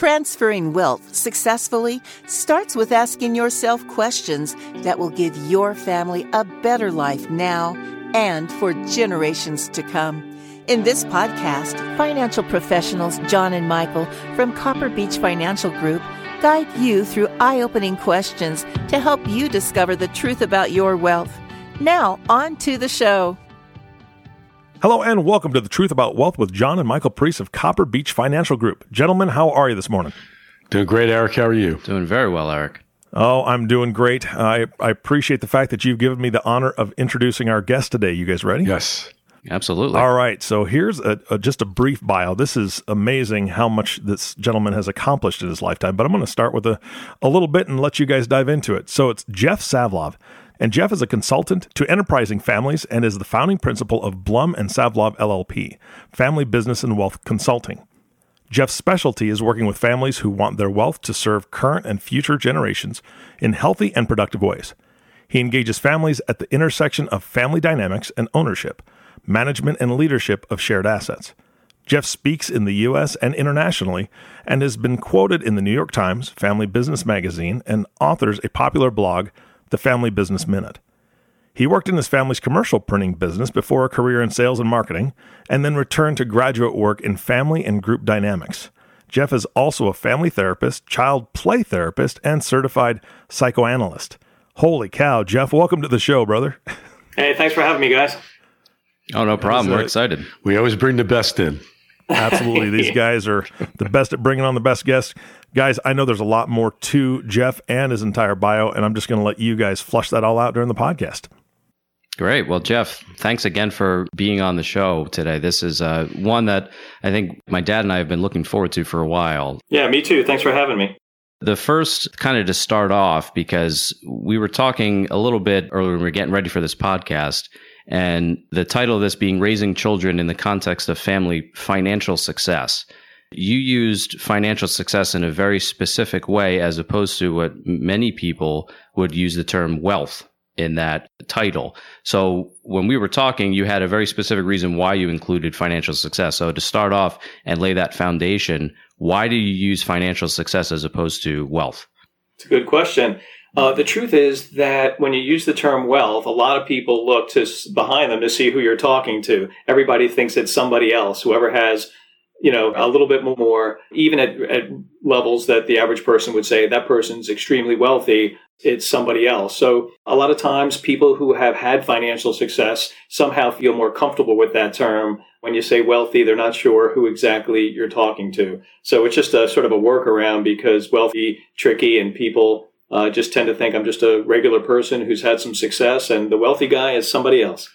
Transferring wealth successfully starts with asking yourself questions that will give your family a better life now and for generations to come. In this podcast, financial professionals John and Michael from Copper Beech Financial Group guide you through eye opening questions to help you discover the truth about your wealth. Now, on to the show. Hello and welcome to the Truth About Wealth with John and Michael Parise of Copper Beech Financial Group. Gentlemen, how are you this morning? Doing great, Eric. How are you? Doing very well, Eric. Oh, I'm doing great. I, I appreciate the fact that you've given me the honor of introducing our guest today. You guys ready? Yes. Absolutely. All right. So here's a, a, just a brief bio. This is amazing how much this gentleman has accomplished in his lifetime, but I'm going to start with a, a little bit and let you guys dive into it. So it's Jeff Savlov. And Jeff is a consultant to enterprising families and is the founding principal of Blum and Savlov LLP, Family Business and Wealth Consulting. Jeff's specialty is working with families who want their wealth to serve current and future generations in healthy and productive ways. He engages families at the intersection of family dynamics and ownership, management and leadership of shared assets. Jeff speaks in the U.S. and internationally and has been quoted in the New York Times, Family Business Magazine, and authors a popular blog, The Family Business Minute. He worked in his family's commercial printing business before a career in sales and marketing, and then returned to graduate work in family and group dynamics. Jeff is also a family therapist, child play therapist, and certified psychoanalyst. Holy cow, Jeff, welcome to the show, brother. Hey, thanks for having me, guys. Oh, no problem. We're excited. We always bring the best in. Absolutely. These guys are the best at bringing on the best guests. Guys, I know there's a lot more to Jeff and his entire bio, and I'm just going to let you guys flush that all out during the podcast. Great. Well, Jeff, thanks again for being on the show today. This is uh, one that I think my dad and I have been looking forward to for a while. Yeah, me too. Thanks for having me. The first, kind of to start off, because we were talking a little bit earlier when we were getting ready for this podcast, and the title of this being Raising Children in the Context of Family Financial Success. You used financial success in a very specific way as opposed to what many people would use the term wealth in that title. So when we were talking, you had a very specific reason why you included financial success. So to start off and lay that foundation, why do you use financial success as opposed to wealth? It's a good question. Uh, the truth is that when you use the term wealth, a lot of people look to behind them to see who you're talking to. Everybody thinks it's somebody else, whoever has you know, a little bit more, even at, at levels that the average person would say that person's extremely wealthy, it's somebody else. So a lot of times people who have had financial success somehow feel more comfortable with that term. When you say wealthy, they're not sure who exactly you're talking to. So it's just a sort of a workaround because wealthy, tricky, and people uh, just tend to think I'm just a regular person who's had some success and the wealthy guy is somebody else.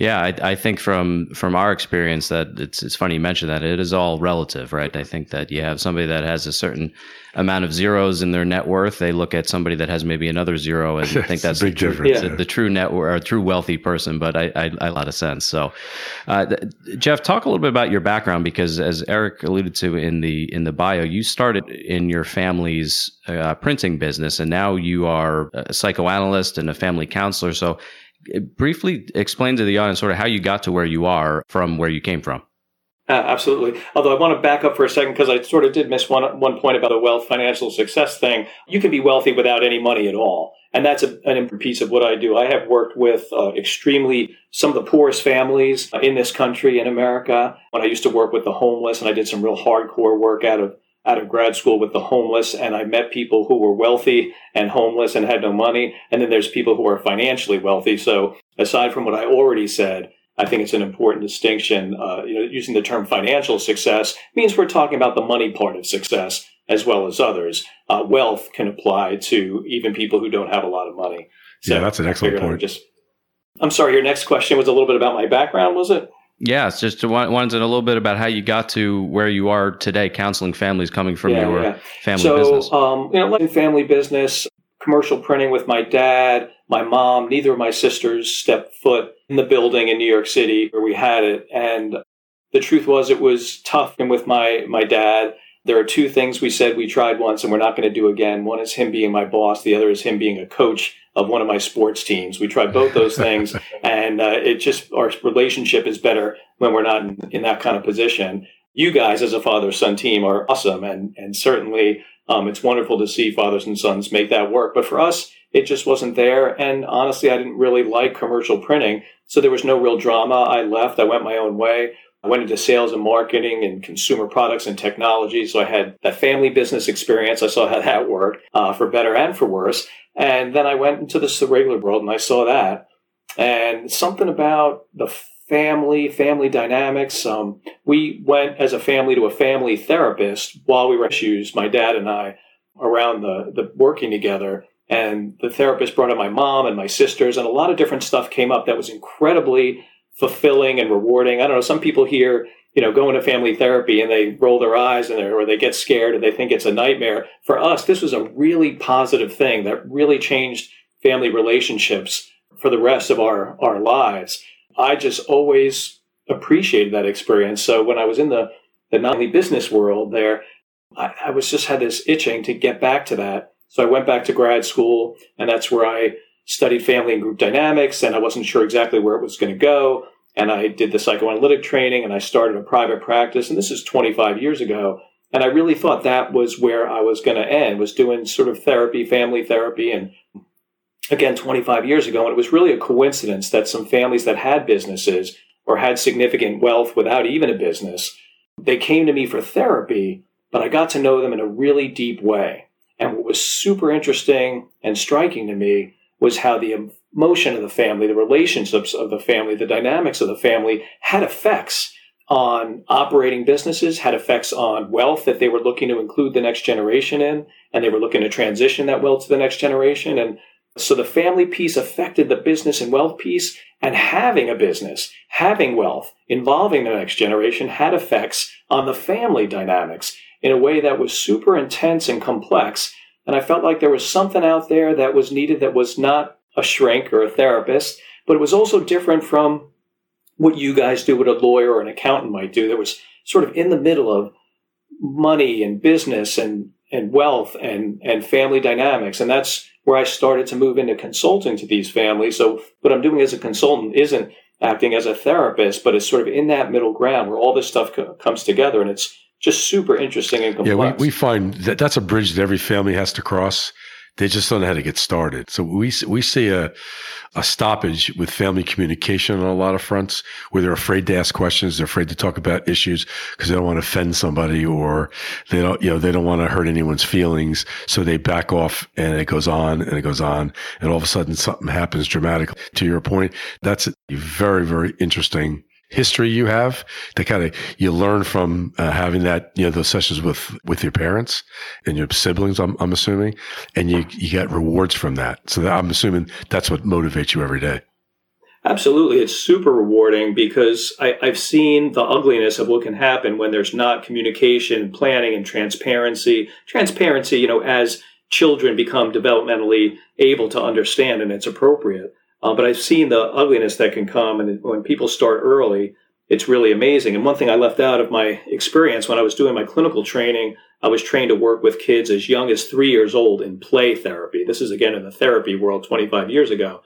Yeah, I, I, think from from our experience that it's it's funny you mention that it is all relative, right? I think that you have somebody that has a certain amount of zeros in their net worth. They look at somebody that has maybe another zero and think that's big the, true, difference. The, the, true net or a true wealthy person. But I, I, I a lot of sense. So, uh, Jeff, talk a little bit about your background because as Eric alluded to in the in the bio, you started in your family's uh, printing business, and now you are a psychoanalyst and a family counselor. So briefly explain to the audience sort of how you got to where you are from where you came from. Uh, absolutely. Although I want to back up for a second because I sort of did miss one one point about the wealth financial success thing. You can be wealthy without any money at all, and that's a, an important piece of what I do. I have worked with uh, extremely some of the poorest families in this country in America. When I used to work with the homeless, and I did some real hardcore work out of out of grad school with the homeless and I met people who were wealthy and homeless and had no money. And then there's people who are financially wealthy. So aside from what I already said, I think it's an important distinction. Uh, you know, using the term financial success means we're talking about the money part of success as well as others. Uh, wealth can apply to even people who don't have a lot of money. So yeah, that's an excellent point. Just, I'm sorry, your next question was a little bit about my background, was it? Yeah, it's just wanted to know a little bit about how you got to where you are today, counseling families coming from yeah, your yeah. family so, business. Um, you know, like family business, commercial printing with my dad, my mom. Neither of my sisters stepped foot in the building in New York City where we had it, and the truth was it was tough. And with my my dad, there are two things we said we tried once and we're not going to do again. One is him being my boss. The other is him being a coach of one of my sports teams. We tried both those things, and uh, it just our relationship is better when we're not in, in, that kind of position. you guys as a father son team are awesome. And, and certainly um, it's wonderful to see fathers and sons make that work. But for us, it just wasn't there. And honestly, I didn't really like commercial printing. So there was no real drama. I left. I went my own way. I went into sales and marketing and consumer products and technology. So I had that family business experience. I saw how that worked uh, for better and for worse. And then I went into the regular world and I saw that. And something about the family, family dynamics. Um, we went as a family to a family therapist while we were issues, my dad and I, around the, the working together. And the therapist brought in my mom and my sisters, and a lot of different stuff came up that was incredibly fulfilling and rewarding. I don't know, some people here, you know, go into family therapy and they roll their eyes and or they get scared or they think it's a nightmare. For us, this was a really positive thing that really changed family relationships for the rest of our, our lives. I just always appreciated that experience. So when I was in the, the non business world there, I, I was just had this itching to get back to that. So I went back to grad school and that's where I studied family and group dynamics and I wasn't sure exactly where it was going to go. And I did the psychoanalytic training and I started a private practice. And this is 25 years ago. And I really thought that was where I was going to end, was doing sort of therapy, family therapy. And again, 25 years ago. And it was really a coincidence that some families that had businesses or had significant wealth without even a business, they came to me for therapy, but I got to know them in a really deep way. And what was super interesting and striking to me was how the emotion of the family, the relationships of the family, the dynamics of the family had effects on operating businesses, had effects on wealth that they were looking to include the next generation in, and they were looking to transition that wealth to the next generation. And so the family piece affected the business and wealth piece, and having a business, having wealth, involving the next generation had effects on the family dynamics in a way that was super intense and complex and I felt like there was something out there that was needed that was not a shrink or a therapist, but it was also different from what you guys do, what a lawyer or an accountant might do. That was sort of in the middle of money and business and, and wealth and, and family dynamics. And that's where I started to move into consulting to these families. So what I'm doing as a consultant isn't acting as a therapist, but it's sort of in that middle ground where all this stuff co- comes together and it's just super interesting and complex. Yeah, we, we find that that's a bridge that every family has to cross. They just don't know how to get started. So we we see a a stoppage with family communication on a lot of fronts where they're afraid to ask questions, they're afraid to talk about issues because they don't want to offend somebody or they don't you know they don't want to hurt anyone's feelings, so they back off and it goes on and it goes on and all of a sudden something happens dramatically. To your point, that's a very very interesting history you have that kind of you learn from uh, having that you know those sessions with with your parents and your siblings I'm, I'm assuming and you you get rewards from that. So that I'm assuming that's what motivates you every day. Absolutely. It's super rewarding because I, I've seen the ugliness of what can happen when there's not communication planning and transparency. Transparency you know as children become developmentally able to understand and it's appropriate uh, but I've seen the ugliness that can come, and when people start early, it's really amazing. And one thing I left out of my experience when I was doing my clinical training, I was trained to work with kids as young as three years old in play therapy. This is again in the therapy world 25 years ago.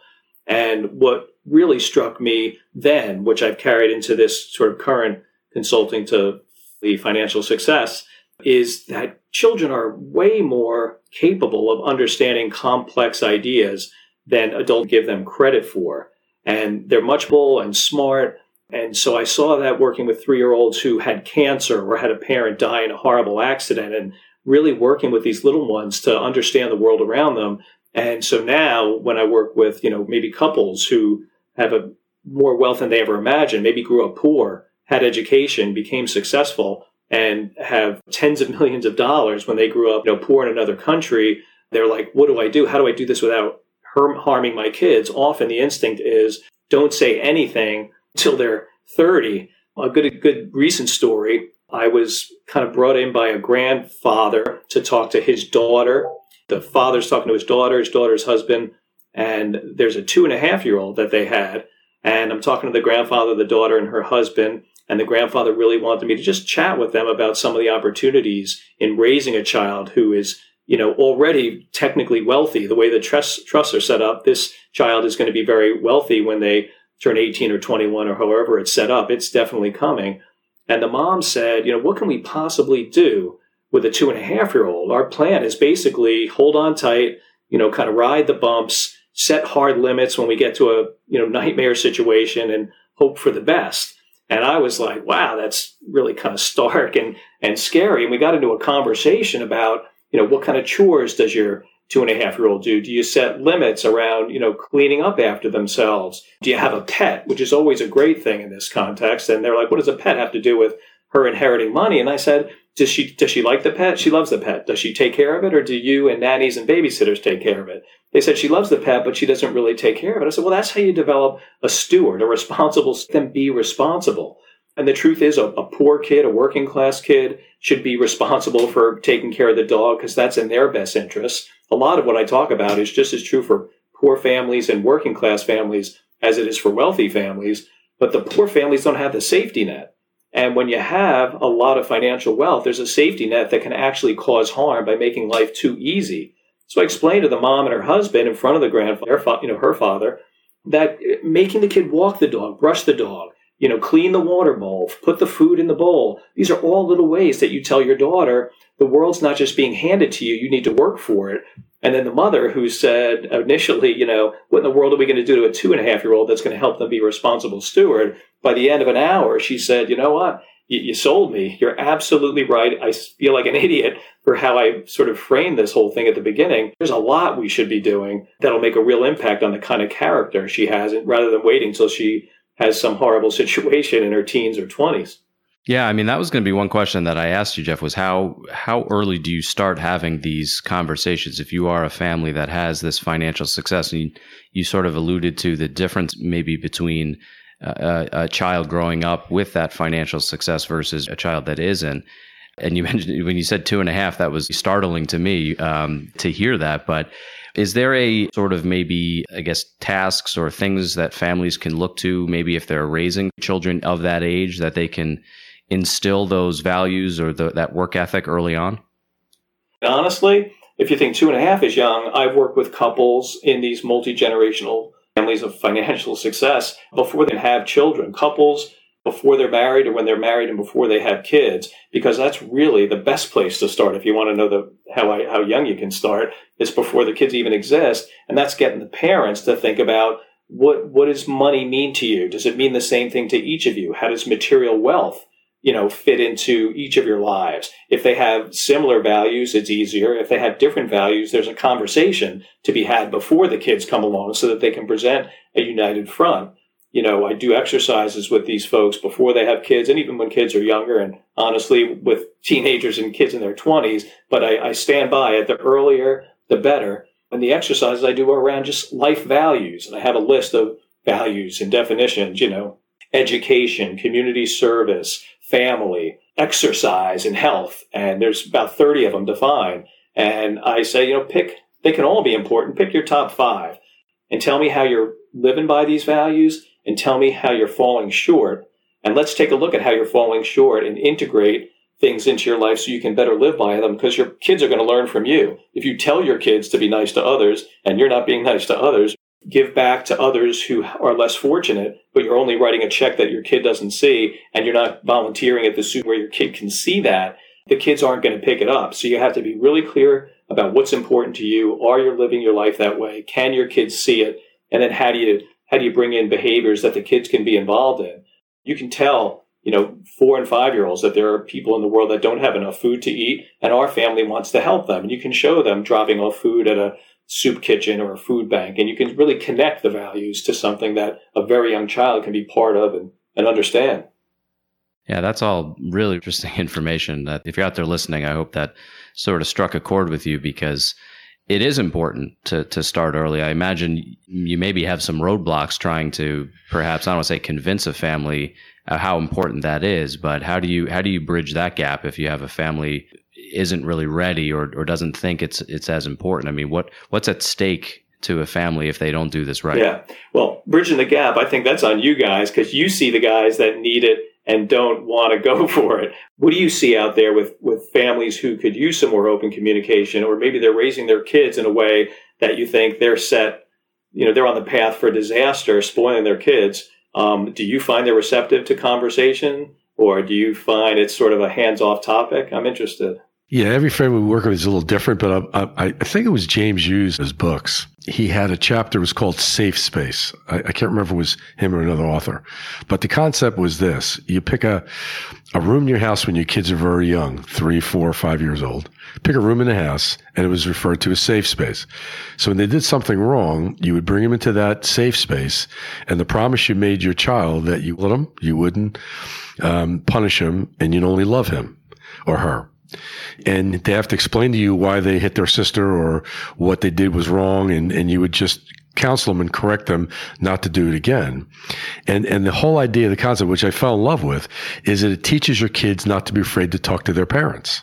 And what really struck me then, which I've carried into this sort of current consulting to the financial success, is that children are way more capable of understanding complex ideas than adults give them credit for. And they're much more and smart. And so I saw that working with three year olds who had cancer or had a parent die in a horrible accident and really working with these little ones to understand the world around them. And so now when I work with, you know, maybe couples who have a more wealth than they ever imagined, maybe grew up poor, had education, became successful, and have tens of millions of dollars when they grew up, you know, poor in another country, they're like, what do I do? How do I do this without harming my kids, often the instinct is don't say anything until they're 30. A good, a good recent story. I was kind of brought in by a grandfather to talk to his daughter. The father's talking to his daughter, his daughter's husband, and there's a two and a half year old that they had. And I'm talking to the grandfather, the daughter, and her husband. And the grandfather really wanted me to just chat with them about some of the opportunities in raising a child who is you know, already technically wealthy. The way the trust, trusts are set up, this child is going to be very wealthy when they turn 18 or 21 or however it's set up. It's definitely coming. And the mom said, you know, what can we possibly do with a two and a half year old? Our plan is basically hold on tight, you know, kind of ride the bumps, set hard limits when we get to a, you know, nightmare situation and hope for the best. And I was like, wow, that's really kind of stark and, and scary. And we got into a conversation about, you know, what kind of chores does your two and a half year old do? Do you set limits around, you know, cleaning up after themselves? Do you have a pet, which is always a great thing in this context? And they're like, what does a pet have to do with her inheriting money? And I said, does she does she like the pet? She loves the pet. Does she take care of it, or do you and nannies and babysitters take care of it? They said she loves the pet, but she doesn't really take care of it. I said, well, that's how you develop a steward, a responsible, then be responsible. And the truth is, a, a, poor kid, a working class kid, should be responsible for taking care of the dog because that's in their best interest. A lot of what I talk about is just as true for poor families and working class families as it is for wealthy families. But the poor families don't have the safety net. And when you have a lot of financial wealth, there's a safety net that can actually cause harm by making life too easy. So I explained to the mom and her husband in front of the grandfather, you know, her father, that eh, making the kid walk the dog, brush the dog, you know, clean the water bowl, put the food in the bowl. These are all little ways that you tell your daughter the world's not just being handed to you, you need to work for it. And then the mother who said initially, you know, what in the world are we going to do to a two and a half year old that's going to help them be a responsible steward? By the end of an hour, she said, you know what? You, you sold me. You're absolutely right. I feel like an idiot for how I sort of framed this whole thing at the beginning. There's a lot we should be doing that'll make a real impact on the kind of character she has rather than waiting till she has some horrible situation in her teens or 20s. Yeah, I mean that was going to be one question that I asked you, Jeff. Was how how early do you start having these conversations? If you are a family that has this financial success, and you, you sort of alluded to the difference maybe between a, a child growing up with that financial success versus a child that isn't. And you mentioned when you said two and a half, that was startling to me um, to hear that. But is there a sort of maybe, I guess, tasks or things that families can look to, maybe if they're raising children of that age, that they can instill those values or the, that work ethic early on? Honestly, if you think two and a half is young, I've worked with couples in these multi generational families of financial success before they have children. Couples before they're married or when they're married and before they have kids, because that's really the best place to start. If you want to know the how I, how young you can start, it's before the kids even exist, and that's getting the parents to think about what what does money mean to you? Does it mean the same thing to each of you? How does material wealth you know fit into each of your lives if they have similar values it's easier if they have different values there's a conversation to be had before the kids come along so that they can present a united front you know, I do exercises with these folks before they have kids and even when kids are younger and honestly with teenagers and kids in their 20s. But I, I stand by it. The earlier, the better. And the exercises I do are around just life values. And I have a list of values and definitions, you know, education, community service, family, exercise, and health. And there's about 30 of them defined. And I say, you know, pick, they can all be important. Pick your top five and tell me how you're living by these values and tell me how you're falling short. And let's take a look at how you're falling short and integrate things into your life so you can better live by them because your kids are going to learn from you. If you tell your kids to be nice to others and you're not being nice to others, give back to others who are less fortunate, but you're only writing a check that your kid doesn't see and you're not volunteering at the soup where your kid can see that, the kids aren't going to pick it up. So you have to be really clear about what's important to you. Are you living your life that way? Can your kids see it? And then how do you how do you bring in behaviors that the kids can be involved in? You can tell, you know, four and five year olds that there are people in the world that don't have enough food to eat, and our family wants to help them. And you can show them dropping off food at a soup kitchen or a food bank, and you can really connect the values to something that a very young child can be part of and, and understand. Yeah, that's all really interesting information. That if you're out there listening, I hope that sort of struck a chord with you because it is important to to start early. I imagine you maybe have some roadblocks trying to perhaps I don't want to say convince a family uh, how important that is, but how do you how do you bridge that gap if you have a family isn't really ready or or doesn't think it's it's as important? I mean, what what's at stake to a family if they don't do this right? Yeah. Well, bridging the gap, I think that's on you guys because you see the guys that need it and don't want to go for it. What do you see out there with, with families who could use some more open communication, or maybe they're raising their kids in a way that you think they're set, you know, they're on the path for disaster, spoiling their kids. Um, do you find they're receptive to conversation or do you find it's sort of a hands-off topic? I'm interested. Yeah, every family we work with is a little different, but I, I, I think it was James Hughes' books. He had a chapter was called Safe Space. I, I, can't remember was him or another author, but the concept was this: you pick a a room in your house when your kids are very young, three, four, five years old. Pick a room in the house, and it was referred to as safe space. So when they did something wrong, you would bring them into that safe space, and the promise you made your child that you let them, you wouldn't um, punish him, and you'd only love him or her and they have to explain to you why they hit their sister or what they did was wrong and, and you would just counsel them and correct them not to do it again. And and the whole idea, of the concept, which I fell in love with, is that it teaches your kids not to be afraid to talk to their parents.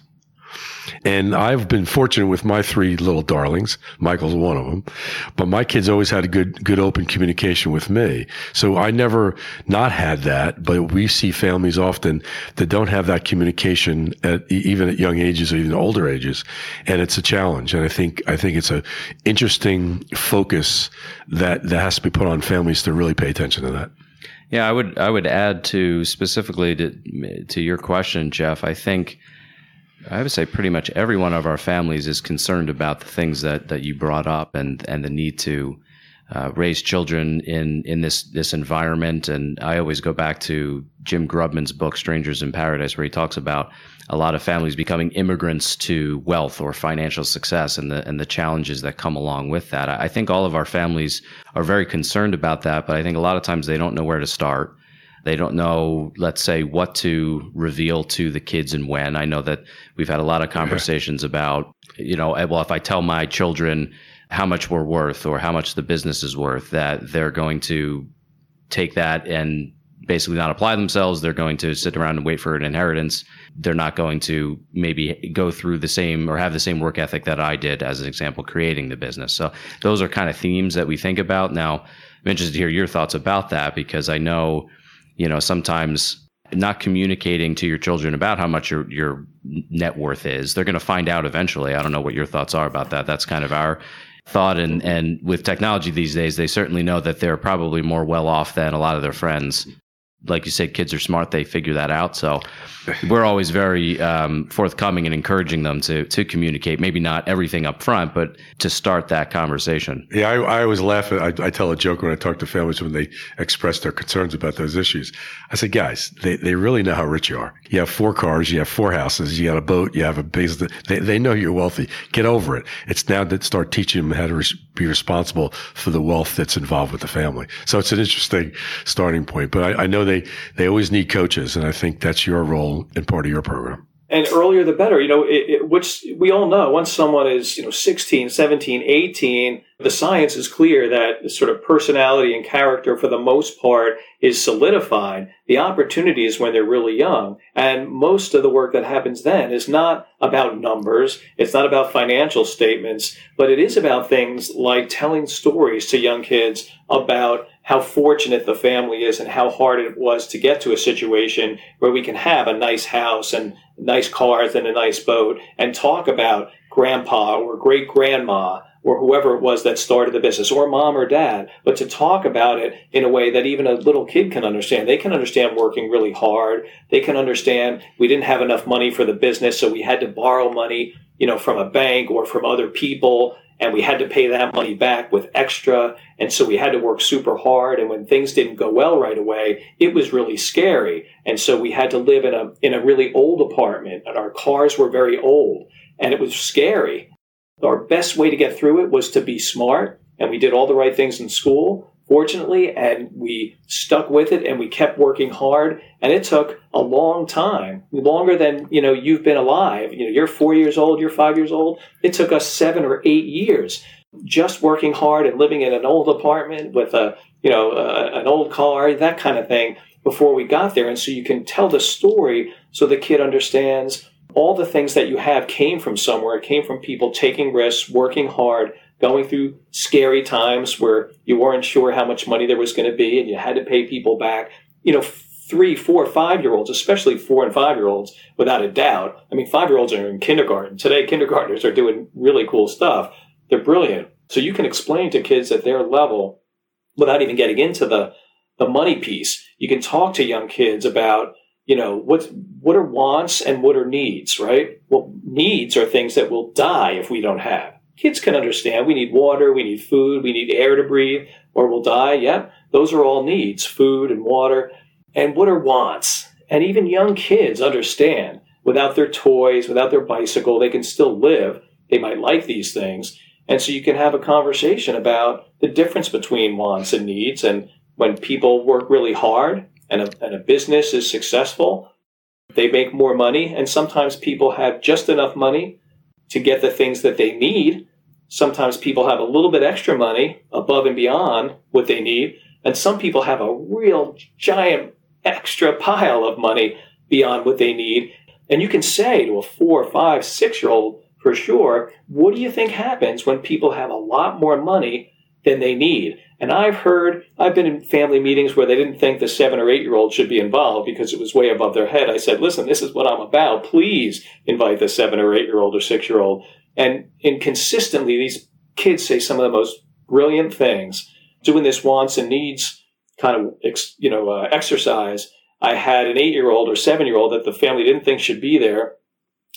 And I've been fortunate with my three little darlings. Michael's one of them, but my kids always had a good, good open communication with me. So I never not had that, but we see families often that don't have that communication at even at young ages or even older ages. And it's a challenge. And I think, I think it's a interesting focus that, that has to be put on families to really pay attention to that. Yeah, I would I would add to specifically to to your question, Jeff. I think I would say pretty much every one of our families is concerned about the things that, that you brought up and, and the need to uh, raise children in, in this, this environment. And I always go back to Jim Grubman's book, Strangers in Paradise, where he talks about a lot of families becoming immigrants to wealth or financial success and the, and the challenges that come along with that. I think all of our families are very concerned about that, but I think a lot of times they don't know where to start. They don't know, let's say, what to reveal to the kids and when. I know that we've had a lot of conversations about, you know, eh, well, if I tell my children how much we're worth or how much the business is worth, that they're going to take that and basically not apply themselves. They're going to sit around and wait for an inheritance. They're not going to maybe go through the same or have the same work ethic that I did, as an example, creating the business. So those are kind of themes that we think about. Now, I'm interested to hear your thoughts about that because I know you know, sometimes not communicating to your children about how much your your net worth is. They're going to find out eventually. I don't know what your thoughts are about that. That's kind of our thought and and with technology these days they certainly know that they're probably more well off than a lot of their friends like you said, kids are smart; they figure that out. So we're always very um, forthcoming and encouraging them to to communicate. Maybe not everything up front, but to start that conversation. Yeah, I, I always laugh. I, I, tell a joke when I talk to families when they express their concerns about those issues. I say, guys, they, they really know how rich you are. You have four cars, you have four houses, you got a boat, you have a business. They they know you're wealthy. Get over it. It's now to start teaching them how to res- be responsible for the wealth that's involved with the family. So it's an interesting starting point. But I, I know they, they always need coaches. And I think that's your role and part of your program. And earlier the better, you know, it, it, which we all know once someone is, you know, 16, 17, 18, the science is clear that sort of personality and character for the most part is solidified. The opportunity is when they're really young. And most of the work that happens then is not about numbers. It's not about financial statements, but it is about things like telling stories to young kids about how fortunate the family is and how hard it was to get to a situation where we can have a nice house and nice cars and a nice boat and talk about grandpa or great grandma or whoever it was that started the business or mom or dad, but to talk about it in a way that even a little kid can understand. They can understand working really hard. They can understand we didn't have enough money for the business, so we had to borrow money, you know, from a bank or from other people and we had to pay that money back with extra. And so we had to work super hard. And when things didn't go well right away, it was really scary. And so we had to live in a, in a really old apartment and our cars were very old and it was scary. Our best way to get through it was to be smart and we did all the right things in school fortunately, and we stuck with it and we kept working hard. And it took a long time, longer than, you know, you've been alive. You know, you're four years old, you're five years old. It took us seven or eight years just working hard and living in an old apartment with a, you know, a, an old car, that kind of thing before we got there. And so you can tell the story so the kid understands all the things that you have came from somewhere. It came from people taking risks, working hard, going through scary times where you weren't sure how much money there was going to be and you had to pay people back. You know, three, four, five year olds, especially four and five year olds, without a doubt. I mean, five year olds are in kindergarten. Today, kindergartners are doing really cool stuff. They're brilliant. So you can explain to kids at their level without even getting into the, the money piece. You can talk to young kids about you know, what's, what are wants and what are needs, right? Well, needs are things that will die if we don't have. Kids can understand we need water, we need food, we need air to breathe, or we'll die. Yeah, those are all needs food and water. And what are wants? And even young kids understand without their toys, without their bicycle, they can still live. They might like these things. And so you can have a conversation about the difference between wants and needs. And when people work really hard and a, and a business is successful, they make more money. And sometimes people have just enough money to get the things that they need. Sometimes people have a little bit extra money above and beyond what they need. And some people have a real giant extra pile of money beyond what they need. And you can say to a four, five, six year old, for sure. What do you think happens when people have a lot more money than they need? And I've heard, I've been in family meetings where they didn't think the seven or eight year old should be involved because it was way above their head. I said, listen, this is what I'm about. Please invite the seven or eight year old or six year old. And, consistently, these kids say some of the most brilliant things. Doing this wants and needs kind of, you know, uh, exercise. I had an eight year old or seven year old that the family didn't think should be there.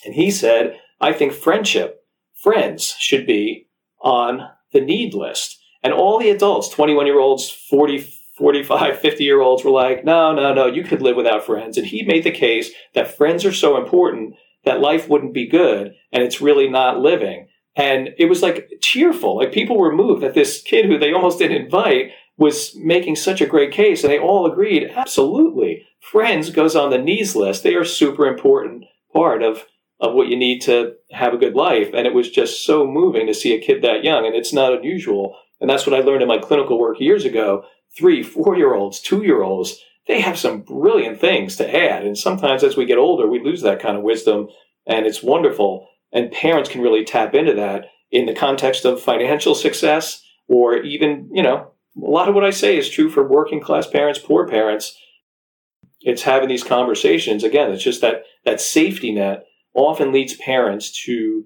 And he said, I think friendship, friends should be on the need list. And all the adults, 21 year olds, 40, 45, 50 year olds were like, no, no, no, you could live without friends. And he made the case that friends are so important that life wouldn't be good and it's really not living. And it was like tearful. Like people were moved that this kid who they almost didn't invite was making such a great case. And they all agreed, absolutely. Friends goes on the needs list. They are super important part of of what you need to have a good life. And it was just so moving to see a kid that young. And it's not unusual. And that's what I learned in my clinical work years ago. Three, four year olds, two year olds, they have some brilliant things to add. And sometimes as we get older, we lose that kind of wisdom. And it's wonderful. And parents can really tap into that in the context of financial success or even, you know, a lot of what I say is true for working class parents, poor parents. It's having these conversations. Again, it's just that, that safety net often leads parents to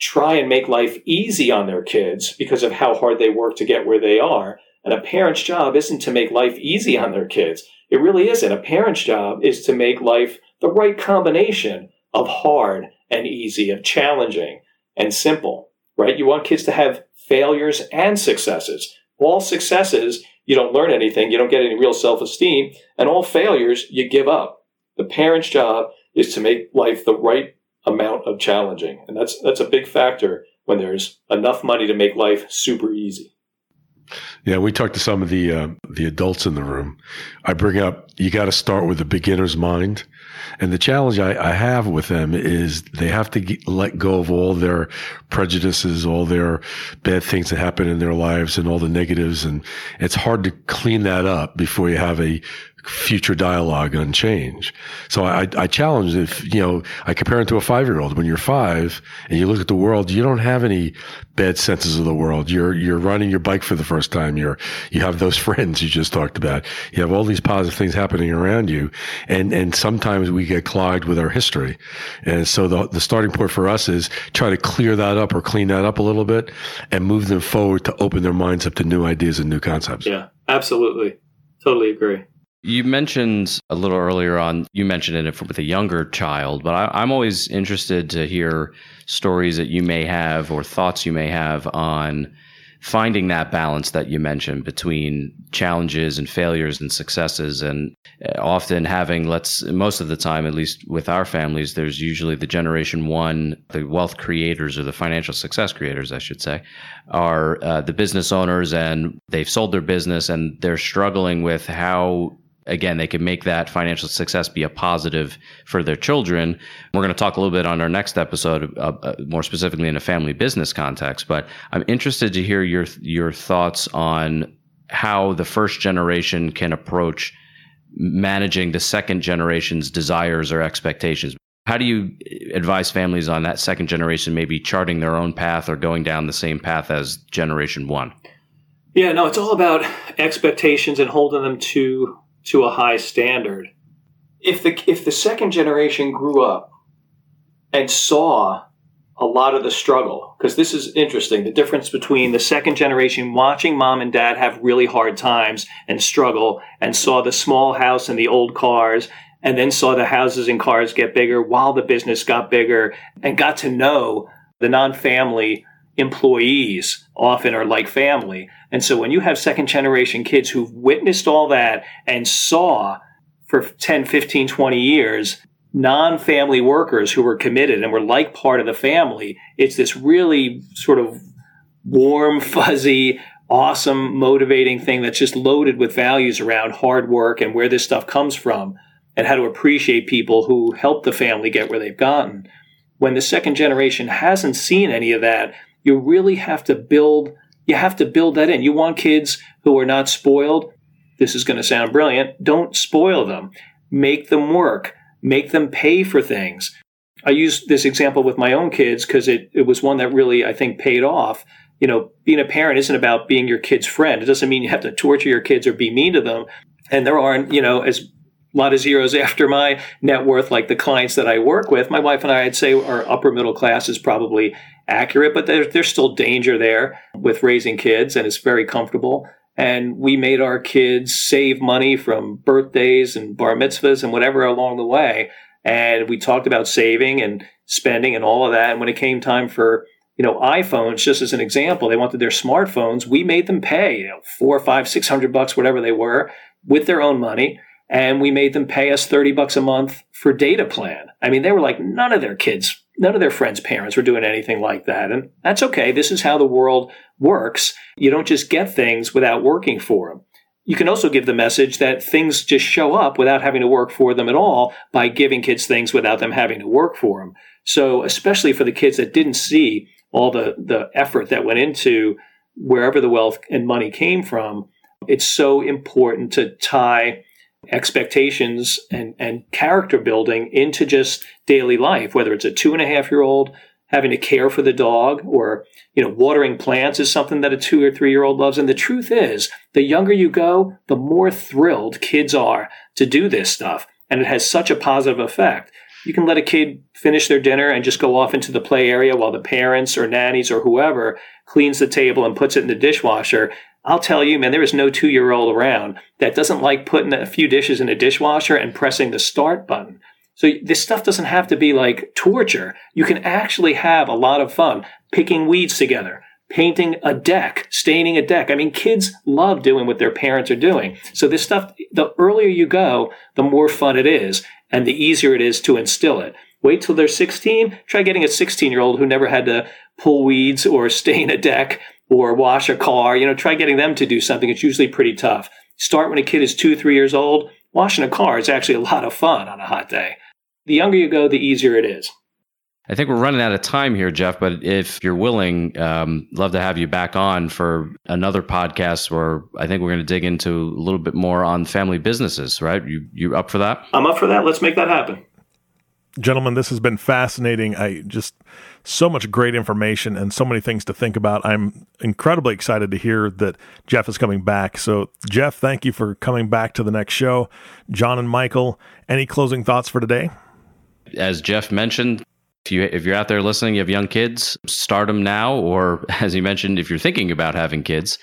try and make life easy on their kids because of how hard they work to get where they are. And a parent's job isn't to make life easy on their kids. It really isn't. A parent's job is to make life the right combination of hard and easy, of challenging and simple, right? You want kids to have failures and successes. All successes, you don't learn anything, you don't get any real self esteem, and all failures, you give up. The parent's job is to make life the right amount of challenging. And that's that's a big factor when there's enough money to make life super easy. Yeah, we talked to some of the uh, the adults in the room. I bring up you got to start with a beginner's mind, and the challenge I, I have with them is they have to get, let go of all their prejudices, all their bad things that happen in their lives, and all the negatives. And it's hard to clean that up before you have a future dialogue on change. So I, I challenge if, you know, I compare it to a five year old. When you're five and you look at the world, you don't have any bad senses of the world. You're, you're riding your bike for the first time. You're, you have those friends you just talked about. You have all these positive things happening around you. And, and sometimes we get clogged with our history. And so the, the starting point for us is try to clear that up or clean that up a little bit and move them forward to open their minds up to new ideas and new concepts. Yeah, absolutely. Totally agree. You mentioned a little earlier on, you mentioned it with a younger child, but I, am always interested to hear stories that you may have or thoughts you may have on finding that balance that you mentioned between challenges and failures and successes. And uh, often having let's most of the time at least with our families there's usually the generation one the wealth creators or the financial success creators i should say are uh, the business owners and they've sold their business and they're struggling with how again, they can make that financial success be a positive for their children. We're going to talk a little bit on our next episode, uh, uh, more specifically in a family business context. But I'm interested to hear your your thoughts on how the first generation can approach managing the second generation's desires or expectations. How do you advise families on that second generation maybe charting their own path or going down the same path as generation one? Yeah, no, it's all about expectations and holding them to to a high standard. If the if the second generation grew up and saw a lot of the struggle, because this is interesting, the difference between the second generation watching mom and dad have really hard times and struggle and saw the small house and the old cars and then saw the houses and cars get bigger while the business got bigger and got to know the non family employees often are like family. And so when you have second generation kids who've witnessed all that and saw for 10, 15, 20 years non family workers who were committed and were like part of the family, it's this really sort of warm, fuzzy, awesome, motivating thing that's just loaded with values around hard work and where this stuff comes from and how to appreciate people who helped the family get where they've gotten. When the second generation hasn't seen any of that, you really have to build you have to build that in. You want kids who are not spoiled. This is going to sound brilliant. Don't spoil them. Make them work. Make them pay for things. I use this example with my own kids because it, it was one that really, I think, paid off. You know, being a parent isn't about being your kid's friend. It doesn't mean you have to torture your kids or be mean to them. And there aren't, you know, as lot of zeros after my net worth, like the clients that I work with. My wife and I, I'd say, are upper middle class is probably accurate, but there, there's still danger there with raising kids, and it's very comfortable. And we made our kids save money from birthdays and bar mitzvahs and whatever along the way. And we talked about saving and spending and all of that. And when it came time for you know iPhones, just as an example, they wanted their smartphones. We made them pay you know four, five, six hundred bucks, whatever they were, with their own money and we made them pay us 30 bucks a month for data plan. I mean, they were like, none of their kids, none of their friends' parents were doing anything like that. And that's okay. This is how the world works. You don't just get things without working for them. You can also give the message that things just show up without having to work for them at all by giving kids things without them having to work for them. So, especially for the kids that didn't see all the, the effort that went into wherever the wealth and money came from, it's so important to tie expectations and, and character building into just daily life, whether it's a two and a half year old having to care for the dog or, you know, watering plants is something that a two or three year old loves. And the truth is, the younger you go, the more thrilled kids are to do this stuff. And it has such a positive effect. You can let a kid finish their dinner and just go off into the play area while the parents or nannies or whoever cleans the table and puts it in the dishwasher. I'll tell you, man, there is no two year old around that doesn't like putting a few dishes in a dishwasher and pressing the start button. So this stuff doesn't have to be like torture. You can actually have a lot of fun picking weeds together, painting a deck, staining a deck. I mean, kids love doing what their parents are doing. So this stuff, the earlier you go, the more fun it is and the easier it is to instill it. Wait till they're 16. Try getting a 16 year old who never had to pull weeds or stain a deck or wash a car. You know, try getting them to do something. It's usually pretty tough. Start when a kid is two, three years old. Washing a car is actually a lot of fun on a hot day. The younger you go, the easier it is. I think we're running out of time here, Jeff. But if you're willing, um, love to have you back on for another podcast where I think we're going to dig into a little bit more on family businesses. Right? You you up for that? I'm up for that. Let's make that happen gentlemen, this has been fascinating. I just so much great information and so many things to think about. I'm incredibly excited to hear that Jeff is coming back. So, Jeff, thank you for coming back to the next show. John and Michael, any closing thoughts for today? As Jeff mentioned, if you if you're out there listening, you have young kids, start them now, or as you mentioned, if you're thinking about having kids,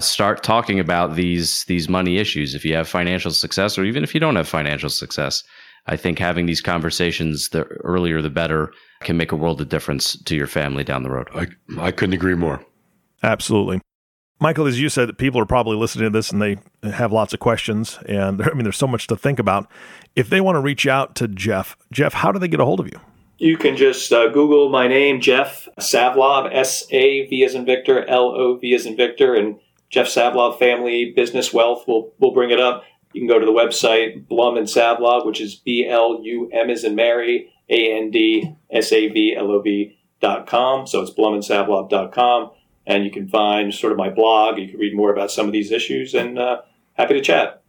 start talking about these these money issues. If you have financial success, or even if you don't have financial success I think having these conversations, the earlier the better, can make a world of difference to your family down the road. I, I couldn't agree more. Absolutely. Michael, as you said, people are probably listening to this and they have lots of questions. And I mean, there's so much to think about. If they want to reach out to Jeff, Jeff, how do they get a hold of you? You can just uh, Google my name, Jeff Savlov, S A V as in Victor, L O V as in Victor, and Jeff Savlov Family Business Wealth will will bring it up. You can go to the website Blum and Savlov, which is B L U M as in Mary, A N D S A V L O V dot com. So it's dot com. And you can find sort of my blog. You can read more about some of these issues and uh, happy to chat.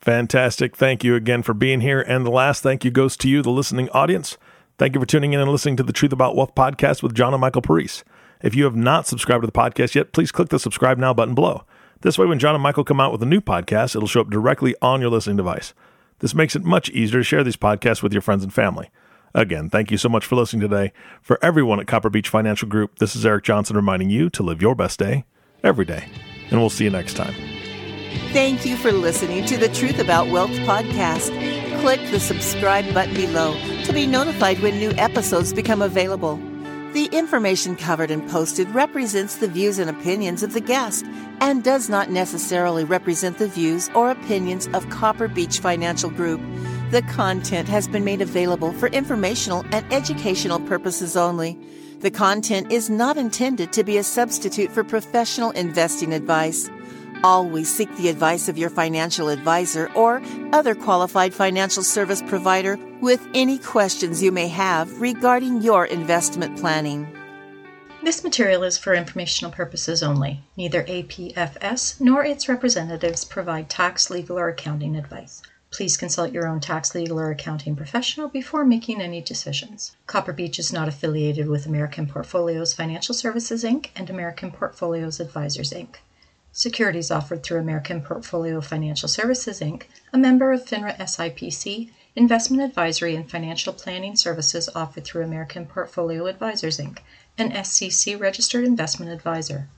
Fantastic. Thank you again for being here. And the last thank you goes to you, the listening audience. Thank you for tuning in and listening to the Truth About Wealth podcast with John and Michael Parise. If you have not subscribed to the podcast yet, please click the subscribe now button below. This way, when John and Michael come out with a new podcast, it'll show up directly on your listening device. This makes it much easier to share these podcasts with your friends and family. Again, thank you so much for listening today. For everyone at Copper Beech Financial Group, this is Eric Johnson reminding you to live your best day every day. And we'll see you next time. Thank you for listening to the Truth About Wealth podcast Click the subscribe button below to be notified when new episodes become available. The information covered and posted represents the views and opinions of the guest and does not necessarily represent the views or opinions of Copper Beech Financial Group. The content has been made available for informational and educational purposes only. The content is not intended to be a substitute for professional investing advice. Always seek the advice of your financial advisor or other qualified financial service provider with any questions you may have regarding your investment planning. This material is for informational purposes only. Neither APFS nor its representatives provide tax, legal, or accounting advice. Please consult your own tax, legal, or accounting professional before making any decisions. Copper Beech is not affiliated with American Portfolios Financial Services Inc. and American Portfolios Advisors Inc. Securities offered through American Portfolio Financial Services Inc., a member of FINRA SIPC, investment advisory and financial planning services offered through American Portfolio Advisors Inc., an SEC registered investment advisor.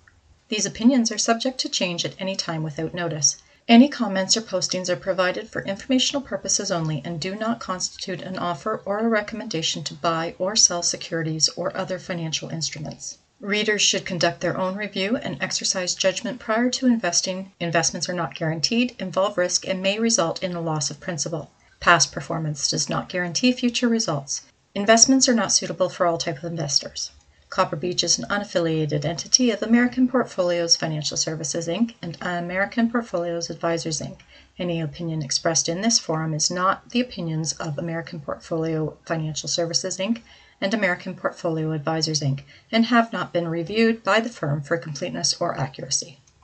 These opinions are subject to change at any time without notice. Any comments or postings are provided for informational purposes only and do not constitute an offer or a recommendation to buy or sell securities or other financial instruments. Readers should conduct their own review and exercise judgment prior to investing. Investments are not guaranteed, involve risk, and may result in a loss of principal. Past performance does not guarantee future results. Investments are not suitable for all type of investors. Copper Beech is an unaffiliated entity of American Portfolios Financial Services Inc. and American Portfolios Advisors Inc. Any opinion expressed in this forum is not the opinions of American Portfolio Financial Services Inc and American Portfolio Advisors Inc., and have not been reviewed by the firm for completeness or accuracy.